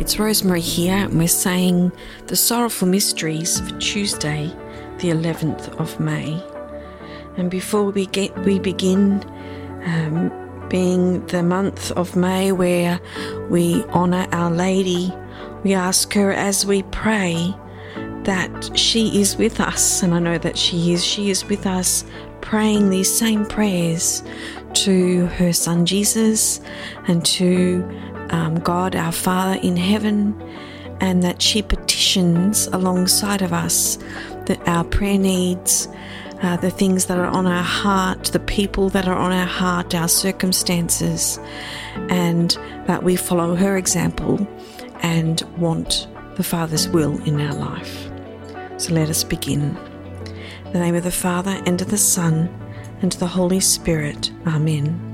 It's Rosemary here, and we're saying the Sorrowful Mysteries for Tuesday, the 11th of May. And before we, get, we begin, um, being the month of May where we honour Our Lady, we ask her as we pray that she is with us, and I know that she is. She is with us praying these same prayers to her Son Jesus and to um, God our Father in heaven, and that she petitions alongside of us that our prayer needs, uh, the things that are on our heart, the people that are on our heart, our circumstances, and that we follow her example and want the Father's will in our life. So let us begin. In the name of the Father, and of the Son, and of the Holy Spirit. Amen.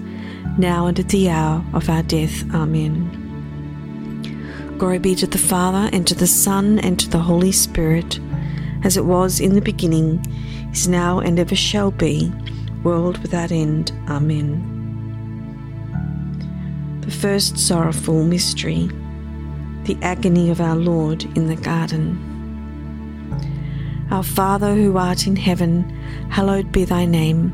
now and at the hour of our death. Amen. Glory be to the Father, and to the Son, and to the Holy Spirit, as it was in the beginning, is now, and ever shall be, world without end. Amen. The first sorrowful mystery, the agony of our Lord in the garden. Our Father who art in heaven, hallowed be thy name.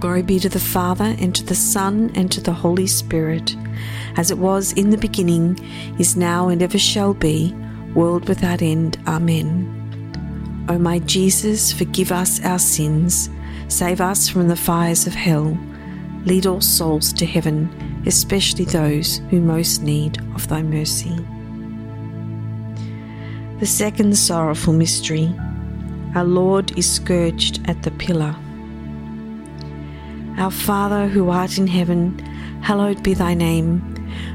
Glory be to the Father, and to the Son, and to the Holy Spirit, as it was in the beginning, is now, and ever shall be, world without end. Amen. O my Jesus, forgive us our sins, save us from the fires of hell Lead all souls to heaven, especially those who most need of thy mercy. The second sorrowful mystery Our Lord is scourged at the pillar. Our Father who art in heaven, hallowed be thy name.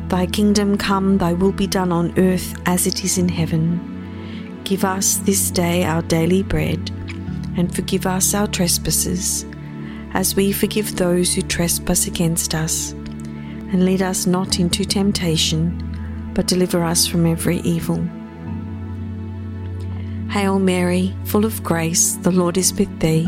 Thy kingdom come, thy will be done on earth as it is in heaven. Give us this day our daily bread, and forgive us our trespasses as we forgive those who trespass against us. And lead us not into temptation, but deliver us from every evil. Hail Mary, full of grace, the Lord is with thee.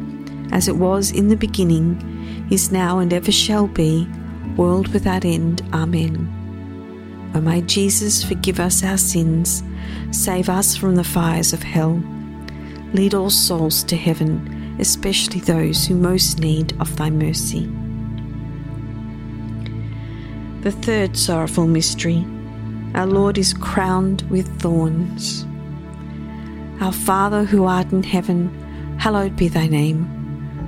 as it was in the beginning, is now, and ever shall be, world without end. Amen. O my Jesus, forgive us our sins, save us from the fires of hell. Lead all souls to heaven, especially those who most need of thy mercy. The third sorrowful mystery our Lord is crowned with thorns. Our Father who art in heaven, hallowed be thy name.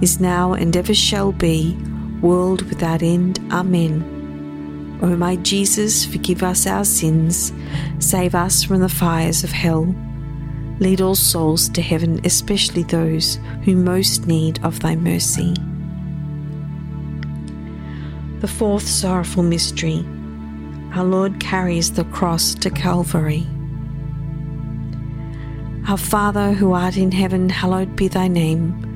is now, and ever shall be, world without end. Amen. O my Jesus, forgive us our sins, save us from the fires of hell. Lead all souls to heaven, especially those who most need of thy mercy. The fourth sorrowful mystery our Lord carries the cross to Calvary. Our Father who art in heaven, hallowed be thy name.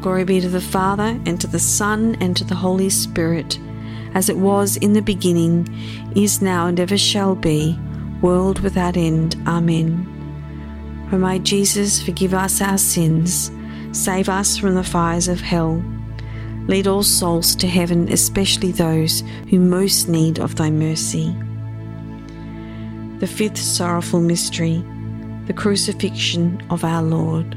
Glory be to the Father, and to the Son, and to the Holy Spirit, as it was in the beginning, is now, and ever shall be, world without end. Amen. O my Jesus, forgive us our sins, save us from the fires of hell. Lead all souls to heaven, especially those who most need of thy mercy. The fifth sorrowful mystery, the crucifixion of our Lord.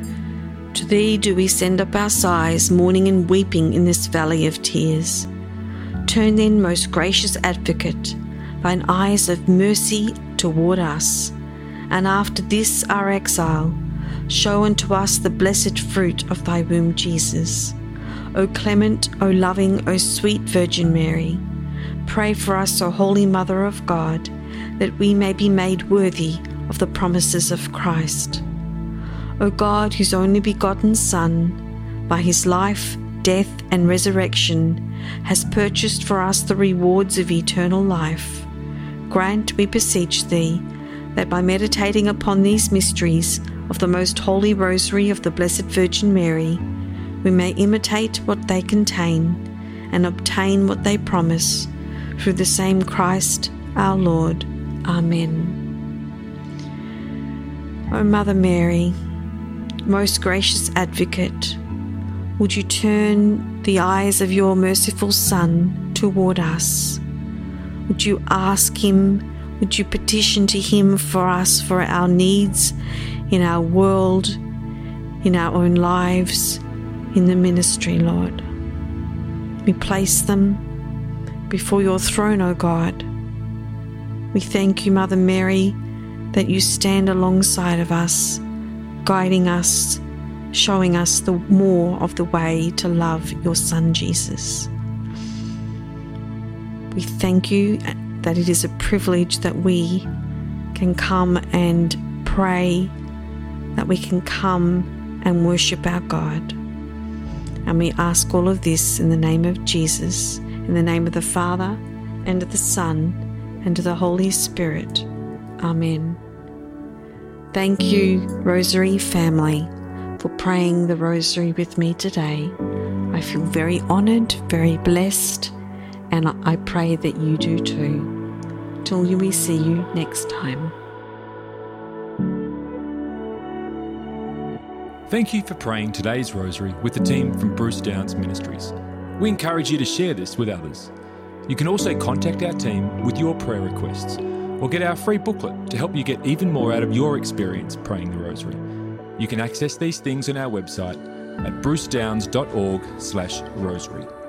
To thee do we send up our sighs, mourning and weeping in this valley of tears. Turn then, most gracious advocate, thine eyes of mercy toward us, and after this our exile, show unto us the blessed fruit of thy womb, Jesus. O clement, O loving, O sweet Virgin Mary, pray for us, O Holy Mother of God, that we may be made worthy of the promises of Christ. O God, whose only begotten Son, by his life, death, and resurrection, has purchased for us the rewards of eternal life, grant, we beseech thee, that by meditating upon these mysteries of the most holy rosary of the Blessed Virgin Mary, we may imitate what they contain and obtain what they promise through the same Christ our Lord. Amen. O Mother Mary, most gracious advocate, would you turn the eyes of your merciful Son toward us? Would you ask Him, would you petition to Him for us, for our needs in our world, in our own lives, in the ministry, Lord? We place them before your throne, O God. We thank you, Mother Mary that you stand alongside of us, guiding us, showing us the more of the way to love your Son Jesus. We thank you that it is a privilege that we can come and pray, that we can come and worship our God. And we ask all of this in the name of Jesus, in the name of the Father, and of the Son, and of the Holy Spirit. Amen. Thank you, Rosary family, for praying the Rosary with me today. I feel very honoured, very blessed, and I pray that you do too. Till we see you next time. Thank you for praying today's rosary with the team from Bruce Downs Ministries. We encourage you to share this with others. You can also contact our team with your prayer requests or get our free booklet to help you get even more out of your experience praying the rosary. You can access these things on our website at brucedowns.org/rosary.